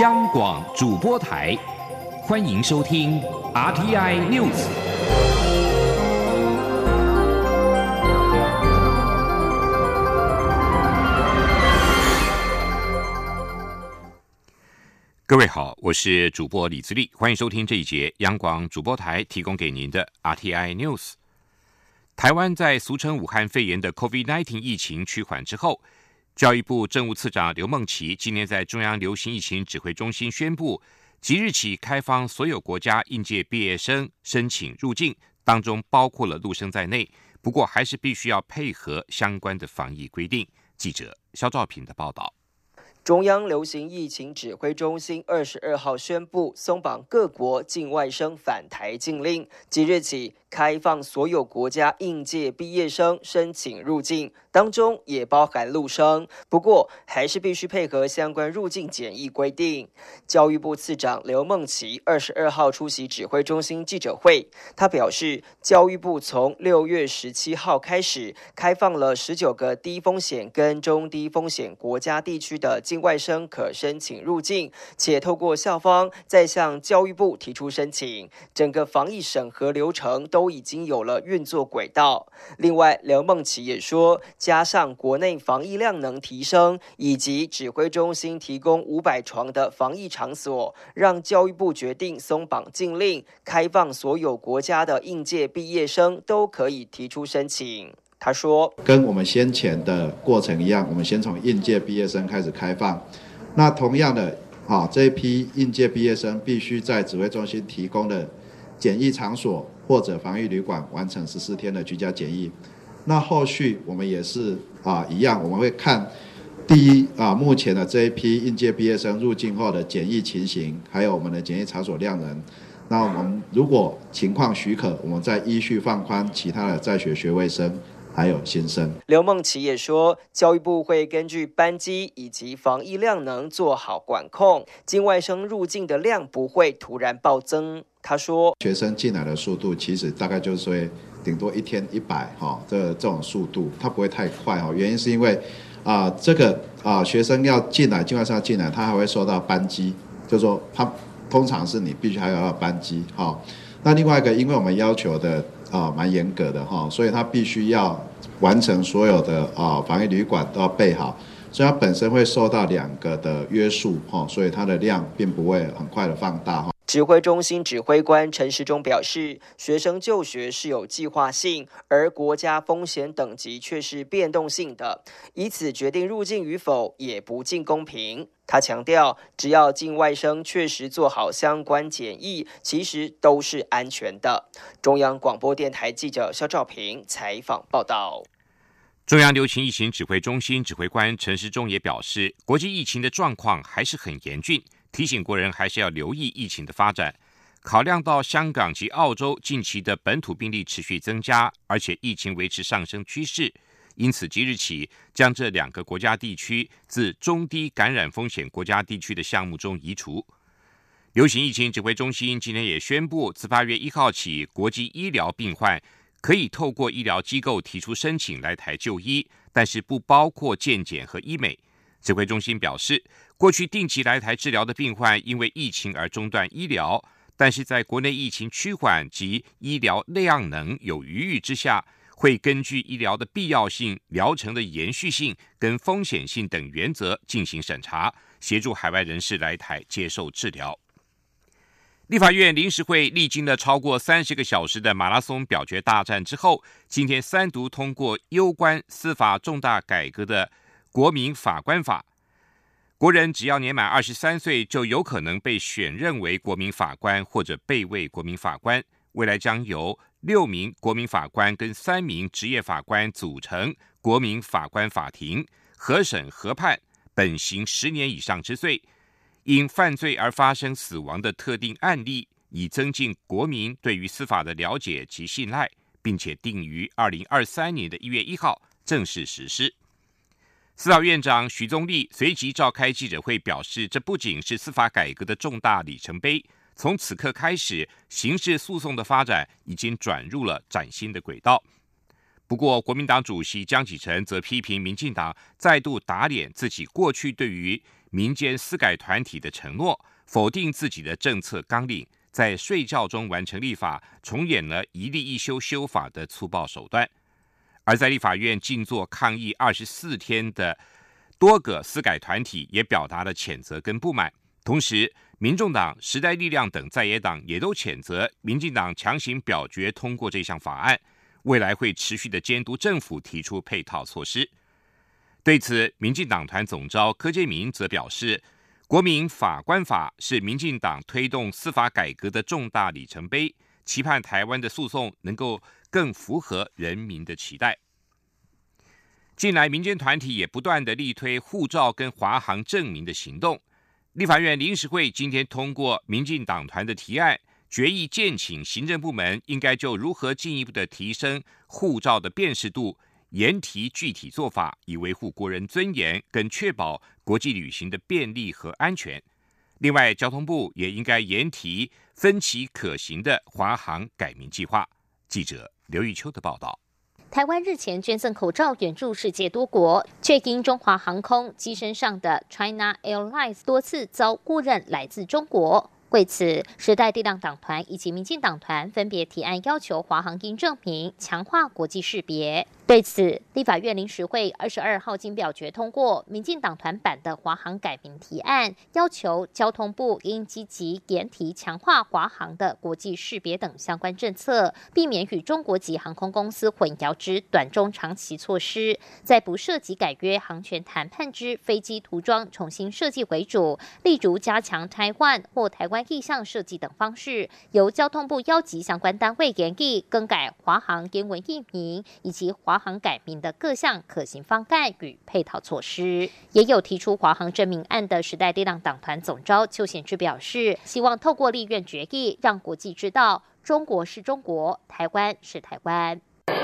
央广主播台，欢迎收听 RTI News。各位好，我是主播李自立，欢迎收听这一节央广主播台提供给您的 RTI News。台湾在俗称武汉肺炎的 COVID-19 疫情趋缓之后。教育部政务次长刘梦琪今年在中央流行疫情指挥中心宣布，即日起开放所有国家应届毕业生申请入境，当中包括了陆生在内。不过，还是必须要配合相关的防疫规定。记者肖兆平的报道。中央流行疫情指挥中心二十二号宣布松绑各国境外生返台禁令，即日起。开放所有国家应届毕业生申请入境，当中也包含陆生，不过还是必须配合相关入境检疫规定。教育部次长刘梦琪二十二号出席指挥中心记者会，他表示，教育部从六月十七号开始开放了十九个低风险跟中低风险国家地区的境外生可申请入境，且透过校方再向教育部提出申请，整个防疫审核流程都。已经有了运作轨道。另外，刘梦琪也说，加上国内防疫量能提升，以及指挥中心提供五百床的防疫场所，让教育部决定松绑禁令，开放所有国家的应届毕业生都可以提出申请。他说：“跟我们先前的过程一样，我们先从应届毕业生开始开放。那同样的，啊，这一批应届毕业生必须在指挥中心提供的检疫场所。”或者防疫旅馆完成十四天的居家检疫，那后续我们也是啊一样，我们会看第一啊目前的这一批应届毕业生入境后的检疫情形，还有我们的检疫场所量人。那我们如果情况许可，我们再依序放宽其他的在学学位生还有先生。刘梦琪也说，教育部会根据班机以及防疫量能做好管控，境外生入境的量不会突然暴增。他说：“学生进来的速度其实大概就是说，顶多一天一百哈，这这种速度它不会太快哈。原因是因为啊，这个啊学生要进来，境外生要进来，他还会收到班机，就说他通常是你必须还要班机哈。那另外一个，因为我们要求的啊蛮严格的哈，所以他必须要完成所有的啊防疫旅馆都要备好，所以它本身会受到两个的约束哈，所以它的量并不会很快的放大哈。”指挥中心指挥官陈时中表示，学生就学是有计划性，而国家风险等级却是变动性的，以此决定入境与否也不尽公平。他强调，只要境外生确实做好相关检疫，其实都是安全的。中央广播电台记者肖兆平采访报道。中央流行疫情指挥中心指挥官陈时中也表示，国际疫情的状况还是很严峻。提醒国人还是要留意疫情的发展。考量到香港及澳洲近期的本土病例持续增加，而且疫情维持上升趋势，因此即日起将这两个国家地区自中低感染风险国家地区的项目中移除。流行疫情指挥中心今天也宣布，自八月一号起，国际医疗病患可以透过医疗机构提出申请来台就医，但是不包括健检和医美。指挥中心表示，过去定期来台治疗的病患因为疫情而中断医疗，但是在国内疫情趋缓及医疗量能有余裕之下，会根据医疗的必要性、疗程的延续性跟风险性等原则进行审查，协助海外人士来台接受治疗。立法院临时会历经了超过三十个小时的马拉松表决大战之后，今天三读通过攸关司法重大改革的。国民法官法，国人只要年满二十三岁，就有可能被选任为国民法官或者备位国民法官。未来将由六名国民法官跟三名职业法官组成国民法官法庭，核审核判本刑十年以上之罪，因犯罪而发生死亡的特定案例，以增进国民对于司法的了解及信赖，并且定于二零二三年的一月一号正式实施。司法院长徐宗立随即召开记者会，表示，这不仅是司法改革的重大里程碑。从此刻开始，刑事诉讼的发展已经转入了崭新的轨道。不过，国民党主席江启臣则批评民进党再度打脸自己过去对于民间私改团体的承诺，否定自己的政策纲领，在睡觉中完成立法，重演了一例一修修法的粗暴手段。而在立法院静坐抗议二十四天的多个司改团体，也表达了谴责跟不满。同时，民众党、时代力量等在野党也都谴责民进党强行表决通过这项法案，未来会持续的监督政府提出配套措施。对此，民进党团总召柯建明则表示，《国民法官法》是民进党推动司法改革的重大里程碑，期盼台湾的诉讼能够更符合人民的期待。近来，民间团体也不断的力推护照跟华航证明的行动。立法院临时会今天通过民进党团的提案，决议建请行政部门应该就如何进一步的提升护照的辨识度。严提具体做法，以维护国人尊严，跟确保国际旅行的便利和安全。另外，交通部也应该严提分期可行的华航改名计划。记者刘玉秋的报道：台湾日前捐赠口罩援助世界多国，却因中华航空机身上的 China Airlines 多次遭误认来自中国。为此，时代力量党团以及民进党团分别提案要求华航应证明，强化国际识别。对此，立法院临时会二十二号经表决通过民进党团版的华航改名提案，要求交通部应积极研提强化华航的国际识别等相关政策，避免与中国籍航空公司混淆之短中长期措施，在不涉及改约航权谈判之飞机涂装重新设计为主，例如加强台湾或台湾意向设计等方式，由交通部邀集相关单位研议更改华航英文译名以及华。航改名的各项可行方案与配套措施，也有提出华航证明案的时代力量党团总召邱显志表示，希望透过立院决议，让国际知道中国是中国，台湾是台湾。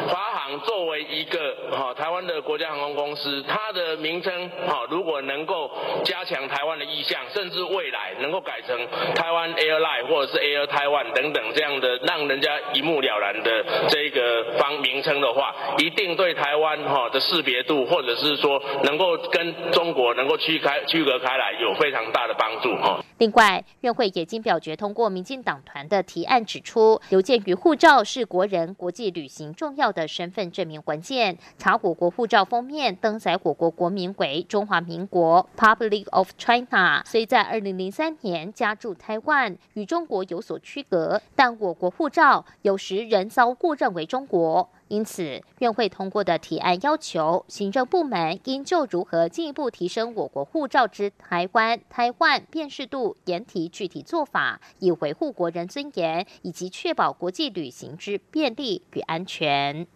华航作为一个哈台湾的国家航空公司，它的名称哈如果能够加强台湾的意向，甚至未来能够改成台湾 Airline 或者是 Air Taiwan 等等这样的让人家一目了然的这个方名称的话，一定对台湾哈的识别度，或者是说能够跟中国能够区开区隔开来，有非常大的帮助哈。另外，院会也经表决通过民进党团的提案，指出，邮件与护照是国人国际旅行重要的身份证明文件，查我国护照封面登载我国国名为中华民国 （Public of China），虽在二零零三年加驻台湾，与中国有所区隔，但我国护照有时仍遭误认为中国。因此，院会通过的提案要求，行政部门应就如何进一步提升我国护照之台湾、台湾辨识度，研提具体做法，以维护国人尊严以及确保国际旅行之便利与安全。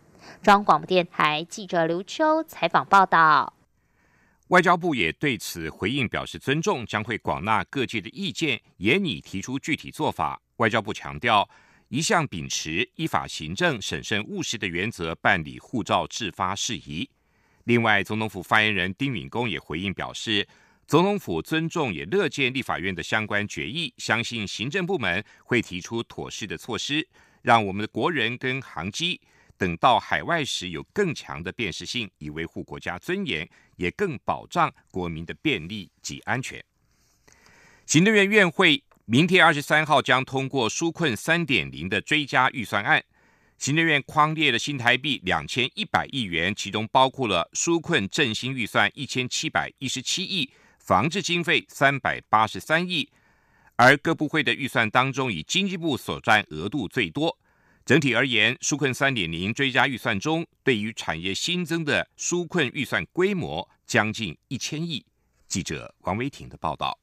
中央广播电台记者刘秋采访报道。外交部也对此回应表示尊重，将会广纳各界的意见，也拟提出具体做法。外交部强调。一向秉持依法行政、审慎务实的原则办理护照制发事宜。另外，总统府发言人丁允恭也回应表示，总统府尊重也乐见立法院的相关决议，相信行政部门会提出妥适的措施，让我们的国人跟航机等到海外时有更强的辨识性，以维护国家尊严，也更保障国民的便利及安全。行政院院会。明天二十三号将通过纾困三点零的追加预算案，行政院框列的新台币两千一百亿元，其中包括了纾困振兴预算一千七百一十七亿，防治经费三百八十三亿，而各部会的预算当中，以经济部所占额度最多。整体而言，纾困三点零追加预算中，对于产业新增的纾困预算规模将近一千亿。记者王维婷的报道。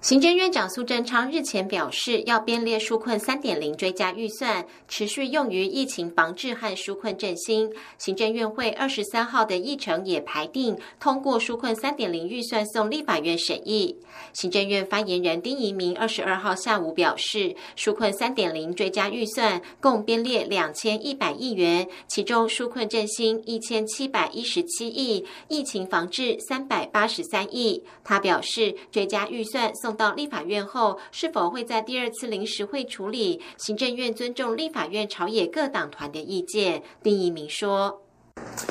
行政院长苏贞昌日前表示，要编列纾困三点零追加预算，持续用于疫情防治和纾困振兴。行政院会二十三号的议程也排定通过纾困三点零预算送立法院审议。行政院发言人丁仪明二十二号下午表示，纾困三点零追加预算共编列两千一百亿元，其中纾困振兴一千七百一十七亿，疫情防治三百八十三亿。他表示，追加预算送。送到立法院后，是否会在第二次临时会处理？行政院尊重立法院朝野各党团的意见。丁一鸣说：“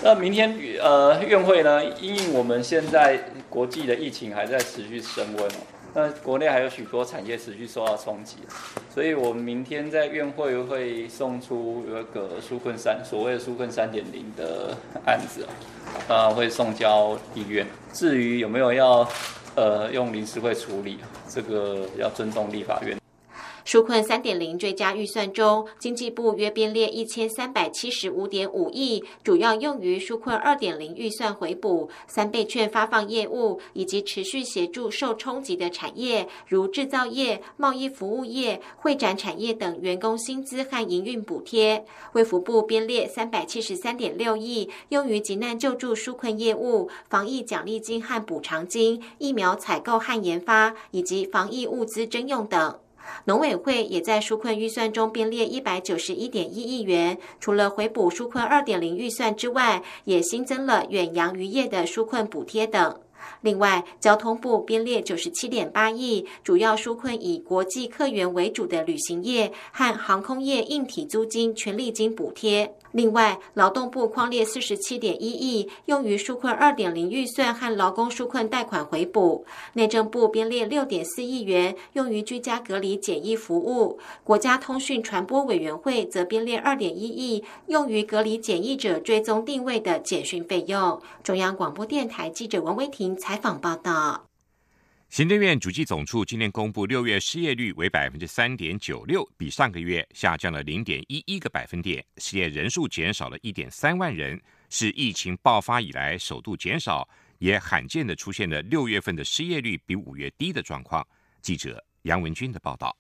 那明天呃院会呢，因应我们现在国际的疫情还在持续升温，那国内还有许多产业持续受到冲击，所以我们明天在院会会送出有一个纾困三所谓的纾困三点零的案子啊，会送交医院。至于有没有要呃用临时会处理，这个要尊重立法院。纾困三点零追加预算中，经济部约编列一千三百七十五点五亿，主要用于纾困二点零预算回补、三倍券发放业务，以及持续协助受冲击的产业，如制造业、贸易服务业、会展产业等员工薪资和营运补贴。卫福部编列三百七十三点六亿，用于急难救助纾困业务、防疫奖励金和补偿金、疫苗采购和研发，以及防疫物资征用等。农委会也在纾困预算中编列一百九十一点一亿元，除了回补纾困二点零预算之外，也新增了远洋渔业的纾困补贴等。另外，交通部编列九十七点八亿，主要纾困以国际客源为主的旅行业和航空业硬体租金、权利金补贴。另外，劳动部框列四十七点一亿，用于纾困二点零预算和劳工纾困贷款回补。内政部编列六点四亿元，用于居家隔离检疫服务。国家通讯传播委员会则编列二点一亿，用于隔离检疫者追踪定位的简讯费用。中央广播电台记者王威婷采访报道。行政院主计总处今天公布，六月失业率为百分之三点九六，比上个月下降了零点一一个百分点，失业人数减少了一点三万人，是疫情爆发以来首度减少，也罕见的出现了六月份的失业率比五月低的状况。记者杨文军的报道。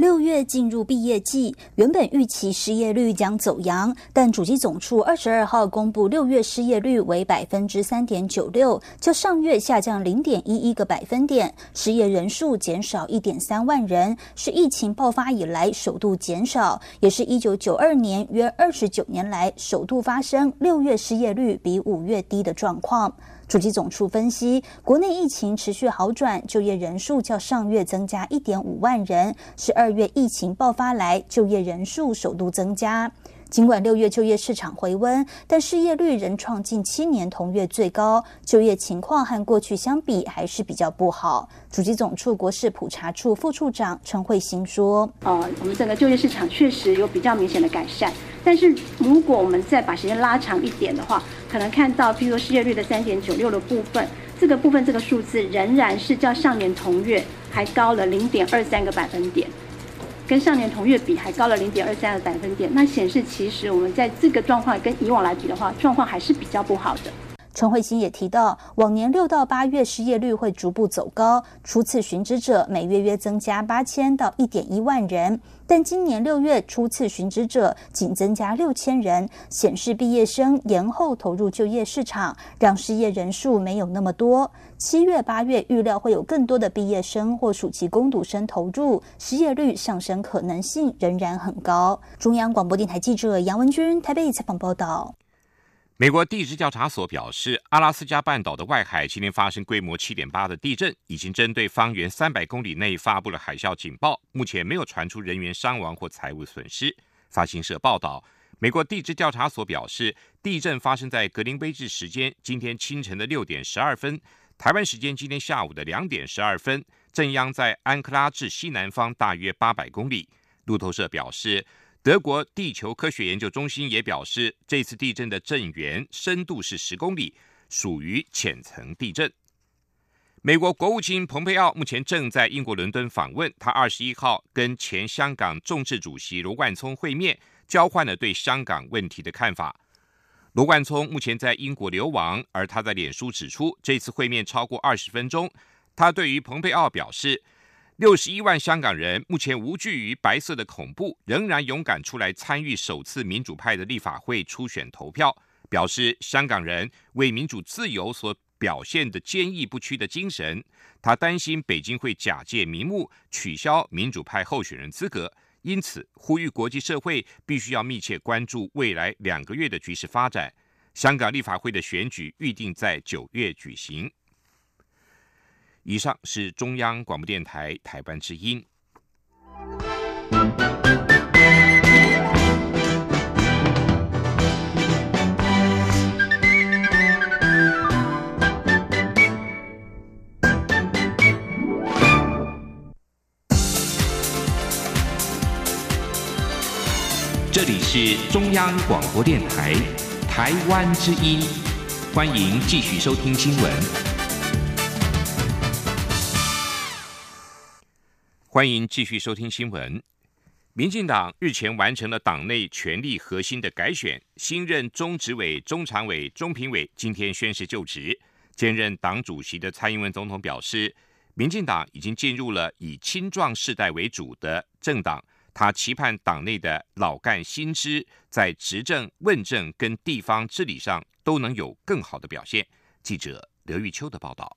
六月进入毕业季，原本预期失业率将走扬，但主机总处二十二号公布，六月失业率为百分之三点九六，较上月下降零点一一个百分点，失业人数减少一点三万人，是疫情爆发以来首度减少，也是一九九二年约二十九年来首度发生六月失业率比五月低的状况。主机总处分析，国内疫情持续好转，就业人数较上月增加一点五万人，是二月疫情爆发来就业人数首度增加。尽管六月就业市场回温，但失业率仍创近七年同月最高，就业情况和过去相比还是比较不好。主机总处国事普查处副处长陈慧欣说：“呃，我们整个就业市场确实有比较明显的改善，但是如果我们再把时间拉长一点的话，可能看到，譬如说失业率的三点九六的部分，这个部分这个数字仍然是较上年同月还高了零点二三个百分点。”跟上年同月比还高了零点二三个百分点，那显示其实我们在这个状况跟以往来比的话，状况还是比较不好的。陈慧欣也提到，往年六到八月失业率会逐步走高，初次寻职者每月约增加八千到一点一万人，但今年六月初次寻职者仅增加六千人，显示毕业生延后投入就业市场，让失业人数没有那么多。七月、八月预料会有更多的毕业生或暑期攻读生投入，失业率上升可能性仍然很高。中央广播电台记者杨文君台北采访报道。美国地质调查所表示，阿拉斯加半岛的外海今天发生规模七点八的地震，已经针对方圆三百公里内发布了海啸警报。目前没有传出人员伤亡或财物损失。发行社报道，美国地质调查所表示，地震发生在格林威治时间今天清晨的六点十二分，台湾时间今天下午的两点十二分，震央在安克拉治西南方大约八百公里。路透社表示。德国地球科学研究中心也表示，这次地震的震源深度是十公里，属于浅层地震。美国国务卿蓬佩奥目前正在英国伦敦访问，他二十一号跟前香港众志主席罗冠聪会面，交换了对香港问题的看法。罗冠聪目前在英国流亡，而他在脸书指出，这次会面超过二十分钟。他对于蓬佩奥表示。六十一万香港人目前无惧于白色的恐怖，仍然勇敢出来参与首次民主派的立法会初选投票，表示香港人为民主自由所表现的坚毅不屈的精神。他担心北京会假借名目取消民主派候选人资格，因此呼吁国际社会必须要密切关注未来两个月的局势发展。香港立法会的选举预定在九月举行。以上是中央广播电台台湾之音。这里是中央广播电台台湾之音欢迎继续收听新闻。欢迎继续收听新闻。民进党日前完成了党内权力核心的改选，新任中执委、中常委、中评委今天宣誓就职。兼任党主席的蔡英文总统表示，民进党已经进入了以青壮世代为主的政党。他期盼党内的老干新知在执政、问政跟地方治理上都能有更好的表现。记者刘玉秋的报道。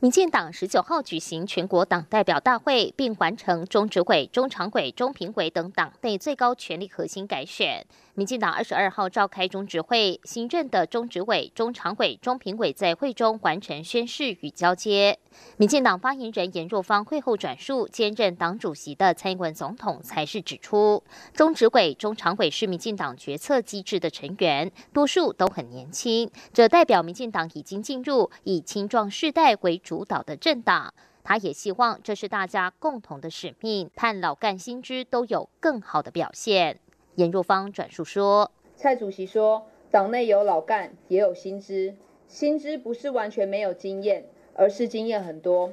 民进党十九号举行全国党代表大会，并完成中执委、中常委、中评委等党内最高权力核心改选。民进党二十二号召开中执会，新任的中执委、中常委、中评委在会中完成宣誓与交接。民进党发言人严若芳会后转述，兼任党主席的蔡英文总统才是指出，中执委、中常委是民进党决策机制的成员，多数都很年轻，这代表民进党已经进入以青壮世代为主导的政党。他也希望这是大家共同的使命，盼老干新知都有更好的表现。严若芳转述说：“蔡主席说，党内有老干，也有新知。新知不是完全没有经验，而是经验很多，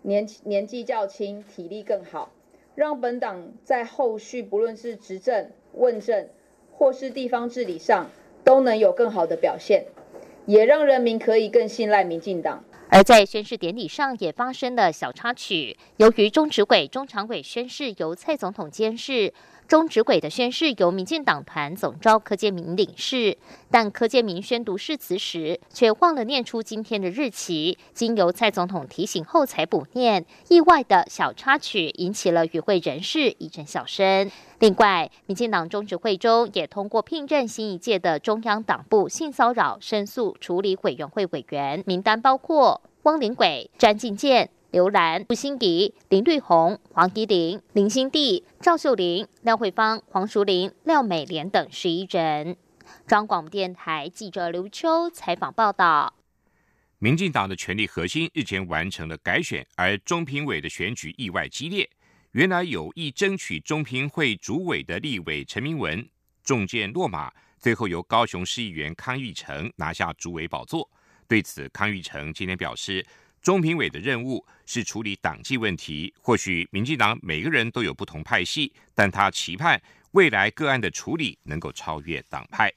年年纪较轻，体力更好，让本党在后续不论是执政、问政，或是地方治理上，都能有更好的表现，也让人民可以更信赖民进党。”而在宣誓典礼上也发生了小插曲，由于中执委、中常委宣誓由蔡总统监誓。中执委的宣誓由民进党团总召柯建明领誓，但柯建明宣读誓词时却忘了念出今天的日期，经由蔡总统提醒后才补念，意外的小插曲引起了与会人士一阵笑声。另外，民进党中执会中也通过聘任新一届的中央党部性骚扰申诉处理委员会委员名单，包括汪林伟、詹进健。刘兰、吴欣迪、林绿红、黄怡玲、林心娣、赵秀玲、廖慧芳、黄淑玲、廖美莲等十一人。中广电台记者刘秋采访报道。民进党的权力核心日前完成了改选，而中评委的选举意外激烈。原来有意争取中评会主委的立委陈明文中箭落马，最后由高雄市议员康裕成拿下主委宝座。对此，康裕成今天表示。中评委的任务是处理党纪问题，或许民进党每个人都有不同派系，但他期盼未来个案的处理能够超越党派。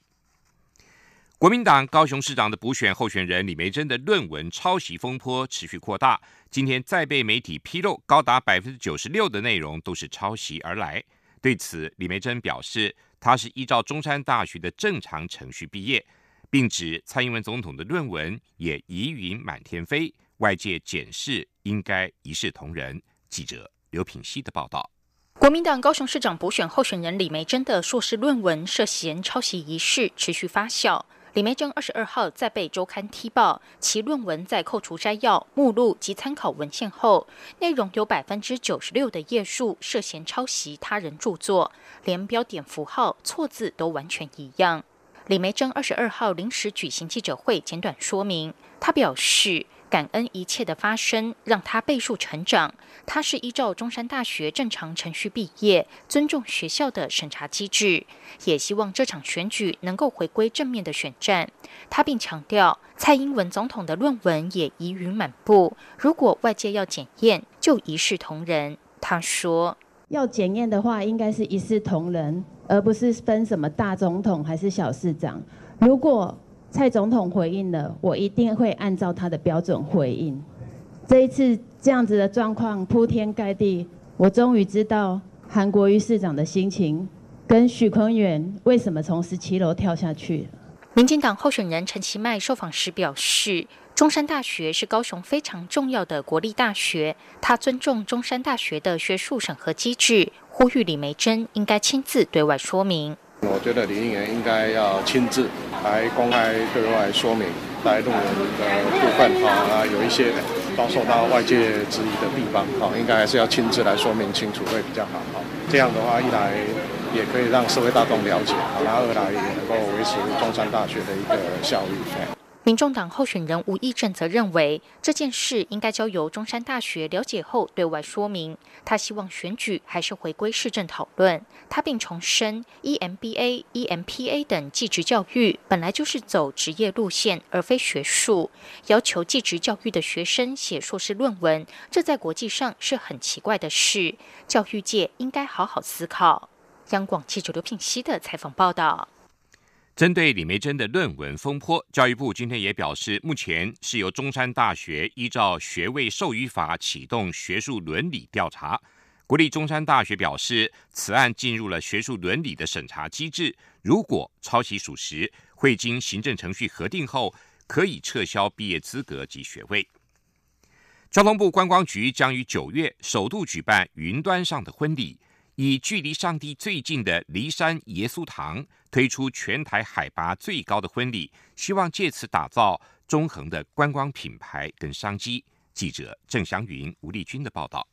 国民党高雄市长的补选候选人李梅珍的论文抄袭风波持续扩大，今天再被媒体披露，高达百分之九十六的内容都是抄袭而来。对此，李梅珍表示，他是依照中山大学的正常程序毕业，并指蔡英文总统的论文也疑云满天飞。外界检视应该一视同仁。记者刘品希的报道：国民党高雄市长补选候选人李梅珍的硕士论文涉嫌抄袭一事持续发酵。李梅珍二十二号在被周刊踢爆，其论文在扣除摘要、目录及参考文献后，内容有百分之九十六的页数涉嫌抄袭他人著作，连标点符号、错字都完全一样。李梅珍二十二号临时举行记者会，简短说明，他表示。感恩一切的发生，让他倍数成长。他是依照中山大学正常程序毕业，尊重学校的审查机制，也希望这场选举能够回归正面的选战。他并强调，蔡英文总统的论文也疑云满布，如果外界要检验，就一视同仁。他说，要检验的话，应该是一视同仁，而不是分什么大总统还是小市长。如果蔡总统回应了，我一定会按照他的标准回应。这一次这样子的状况铺天盖地，我终于知道韩国瑜市长的心情，跟许坤元为什么从十七楼跳下去。民进党候选人陈其迈受访时表示，中山大学是高雄非常重要的国立大学，他尊重中山大学的学术审核机制，呼吁李梅珍应该亲自对外说明。我觉得李应元应该要亲自来公开对外说明，来动员的部分啊，有一些遭受到外界质疑的地方哈，应该还是要亲自来说明清楚会比较好哈。这样的话，一来也可以让社会大众了解，然后二来也能够维持中山大学的一个效率。民众党候选人吴益政则认为，这件事应该交由中山大学了解后对外说明。他希望选举还是回归市政讨论。他并重申，EMBA、EMPA 等技职教育本来就是走职业路线，而非学术。要求技职教育的学生写硕士论文，这在国际上是很奇怪的事。教育界应该好好思考。央广记者刘品熙的采访报道。针对李梅珍的论文风波，教育部今天也表示，目前是由中山大学依照学位授予法启动学术伦理调查。国立中山大学表示，此案进入了学术伦理的审查机制，如果抄袭属实，会经行政程序核定后，可以撤销毕业资格及学位。交通部观光局将于九月首度举办云端上的婚礼。以距离上帝最近的骊山耶稣堂推出全台海拔最高的婚礼，希望借此打造中恒的观光品牌跟商机。记者郑祥云、吴丽君的报道。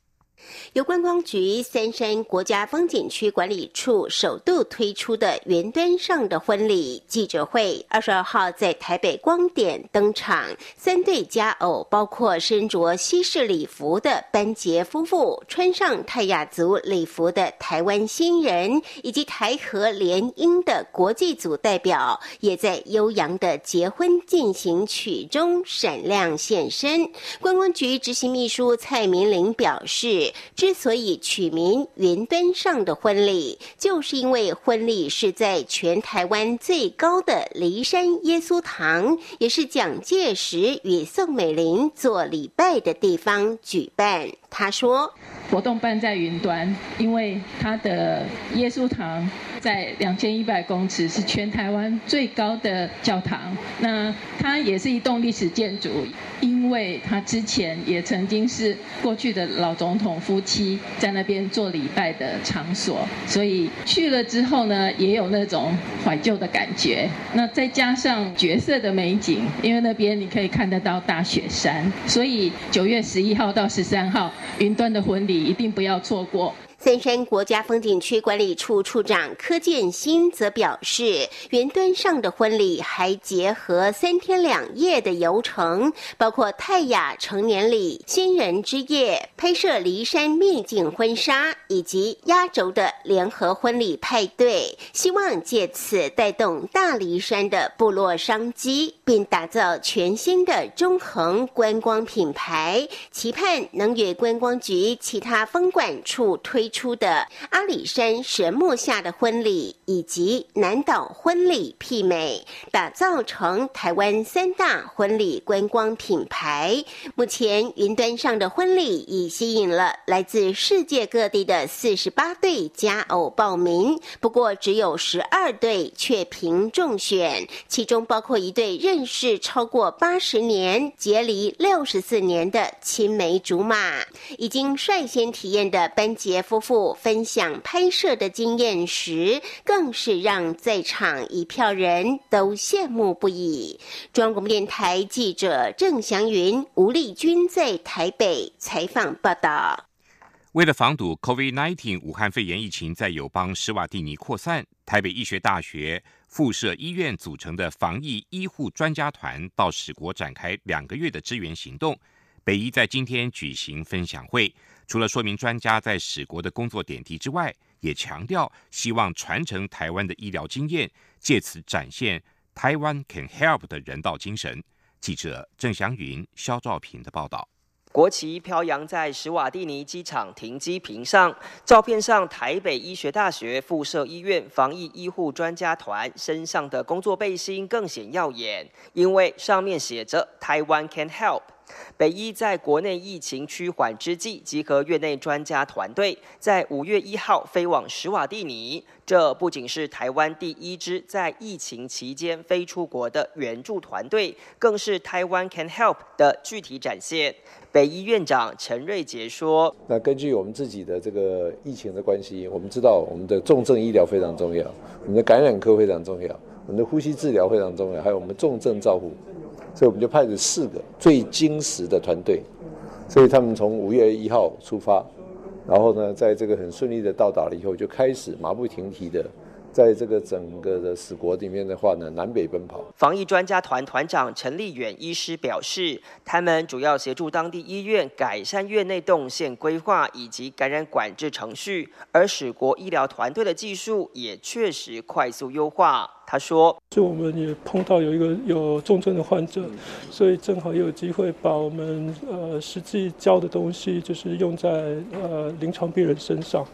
由观光局三山国家风景区管理处首度推出的云端上的婚礼记者会，二十二号在台北光点登场。三对佳偶，包括身着西式礼服的班杰夫妇，穿上泰雅族礼服的台湾新人，以及台和联姻的国际组代表，也在悠扬的结婚进行曲中闪亮现身。观光局执行秘书蔡明玲表示。之所以取名“云端上的婚礼”，就是因为婚礼是在全台湾最高的骊山耶稣堂，也是蒋介石与宋美龄做礼拜的地方举办。他说：“活动办在云端，因为他的耶稣堂在两千一百公尺，是全台湾最高的教堂。那它也是一栋历史建筑，因为它之前也曾经是过去的老总统夫妻在那边做礼拜的场所，所以去了之后呢，也有那种怀旧的感觉。那再加上绝色的美景，因为那边你可以看得到大雪山，所以九月十一号到十三号。”云端的婚礼一定不要错过。三山国家风景区管理处处长柯建新则表示，云端上的婚礼还结合三天两夜的游程，包括泰雅成年礼、新人之夜、拍摄骊山秘境婚纱以及压轴的联合婚礼派对，希望借此带动大骊山的部落商机，并打造全新的中横观光品牌，期盼能与观光局其他风管处推。出的阿里山神木下的婚礼以及南岛婚礼媲美，打造成台湾三大婚礼观光品牌。目前云端上的婚礼已吸引了来自世界各地的四十八对佳偶报名，不过只有十二对却凭中选，其中包括一对认识超过八十年、结离六十四年的青梅竹马，已经率先体验的班杰夫。夫妇分享拍摄的经验时，更是让在场一票人都羡慕不已。中央广播电台记者郑祥云、吴丽君在台北采访报道。为了防堵 COVID-19 武汉肺炎疫情在友邦施瓦蒂尼扩散，台北医学大学附设医院组成的防疫医护专家团到史国展开两个月的支援行动。北医在今天举行分享会。除了说明专家在史国的工作点滴之外，也强调希望传承台湾的医疗经验，借此展现台湾 can help 的人道精神。记者郑祥云、肖兆平的报道。国旗飘扬在史瓦蒂尼机场停机坪上，照片上台北医学大学附设医院防疫医护专家团身上的工作背心更显耀眼，因为上面写着台湾 can help。北医在国内疫情趋缓之际，集合院内专家团队，在五月一号飞往史瓦蒂尼。这不仅是台湾第一支在疫情期间飞出国的援助团队，更是台湾 Can Help 的具体展现。北医院长陈瑞杰说：“那根据我们自己的这个疫情的关系，我们知道我们的重症医疗非常重要，我们的感染科非常重要，我们的呼吸治疗非常重要，还有我们重症照护。”所以我们就派了四个最精实的团队，所以他们从五月一号出发，然后呢，在这个很顺利的到达了以后，就开始马不停蹄的在这个整个的死国里面的话呢，南北奔跑。防疫专家团团长陈立远医师表示，他们主要协助当地医院改善院内动线规划以及感染管制程序，而使国医疗团队的技术也确实快速优化。他说：“就我们也碰到有一个有重症的患者，所以正好也有机会把我们呃实际教的东西，就是用在呃临床病人身上。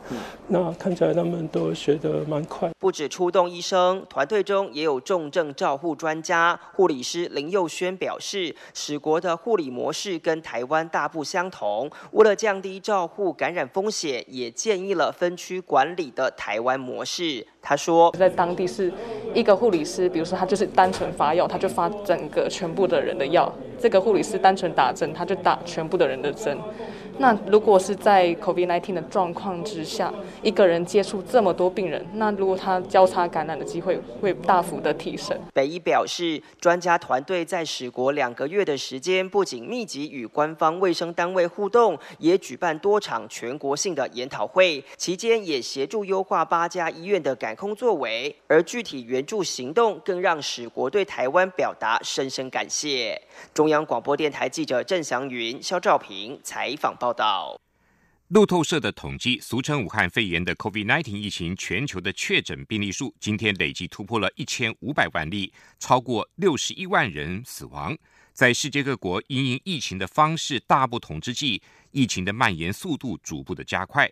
那看起来他们都学得蛮快。不止出动医生，团队中也有重症照护专家。护理师林佑轩表示，史国的护理模式跟台湾大不相同。为了降低照护感染风险，也建议了分区管理的台湾模式。他说，在当地是一一个护理师，比如说他就是单纯发药，他就发整个全部的人的药；这个护理师单纯打针，他就打全部的人的针。那如果是在 COVID-19 的状况之下，一个人接触这么多病人，那如果他交叉感染的机会会大幅的提升。北医表示，专家团队在史国两个月的时间，不仅密集与官方卫生单位互动，也举办多场全国性的研讨会，期间也协助优化八家医院的感控作为，而具体援助行动更让史国对台湾表达深深感谢。中央广播电台记者郑祥云、肖兆平采访。报道，路透社的统计，俗称武汉肺炎的 COVID-19 疫情，全球的确诊病例数今天累计突破了一千五百万例，超过六十一万人死亡。在世界各国因应疫情的方式大不同之际，疫情的蔓延速度逐步的加快。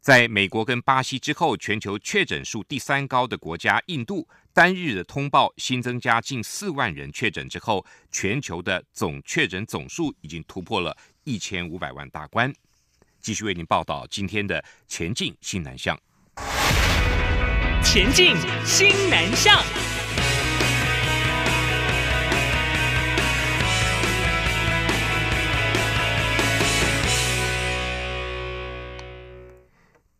在美国跟巴西之后，全球确诊数第三高的国家印度，单日的通报新增加近四万人确诊之后，全球的总确诊总数已经突破了。一千五百万大关，继续为您报道今天的前进新南向。前进新南向。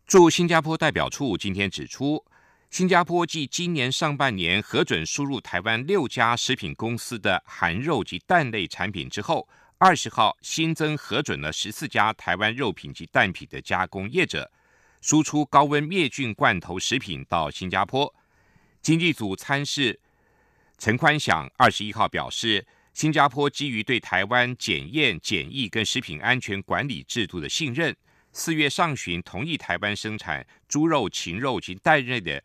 驻新加坡代表处今天指出，新加坡继今年上半年核准输入台湾六家食品公司的含肉及蛋类产品之后。二十号新增核准了十四家台湾肉品及蛋品的加工业者，输出高温灭菌罐头食品到新加坡。经济组参事陈宽祥二十一号表示，新加坡基于对台湾检验、检疫跟食品安全管理制度的信任，四月上旬同意台湾生产猪肉、禽肉及蛋类的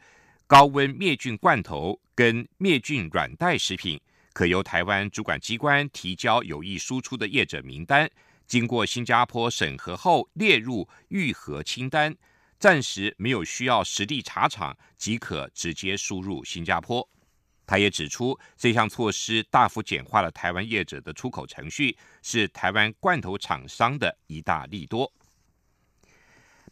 高温灭菌罐头跟灭菌软袋食品。可由台湾主管机关提交有意输出的业者名单，经过新加坡审核后列入预核清单，暂时没有需要实地查厂，即可直接输入新加坡。他也指出，这项措施大幅简化了台湾业者的出口程序，是台湾罐头厂商的一大利多。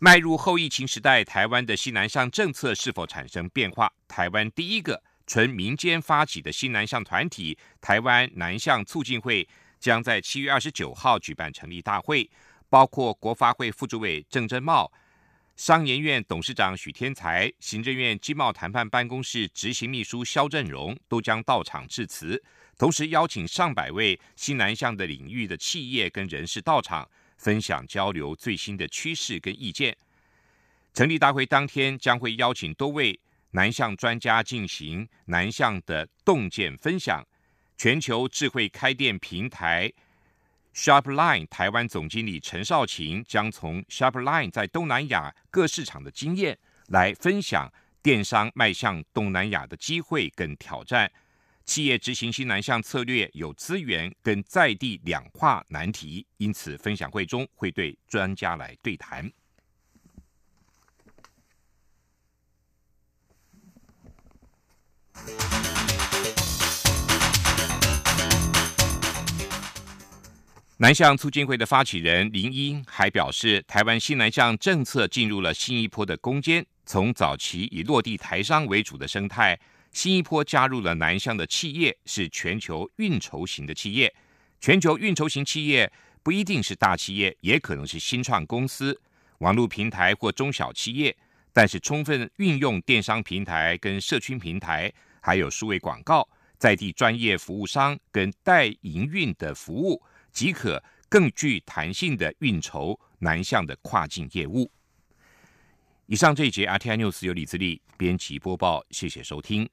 迈入后疫情时代，台湾的西南向政策是否产生变化？台湾第一个。纯民间发起的新南向团体台湾南向促进会将在七月二十九号举办成立大会，包括国发会副主委郑珍茂、商研院董事长许天才、行政院经贸谈判办公室执行秘书肖振荣都将到场致辞，同时邀请上百位新南向的领域的企业跟人士到场，分享交流最新的趋势跟意见。成立大会当天将会邀请多位。南向专家进行南向的洞见分享。全球智慧开店平台 Sharpline 台湾总经理陈少琴将从 Sharpline 在东南亚各市场的经验来分享电商迈向东南亚的机会跟挑战。企业执行新南向策略有资源跟在地两化难题，因此分享会中会对专家来对谈。南向促进会的发起人林英还表示，台湾新南向政策进入了新一波的攻坚。从早期以落地台商为主的生态，新一波加入了南向的企业，是全球运筹型的企业。全球运筹型企业不一定是大企业，也可能是新创公司、网络平台或中小企业，但是充分运用电商平台跟社区平台。还有数位广告、在地专业服务商跟代营运的服务，即可更具弹性的运筹南向的跨境业务。以上这一节 RTI News 由李自力编辑播报，谢谢收听。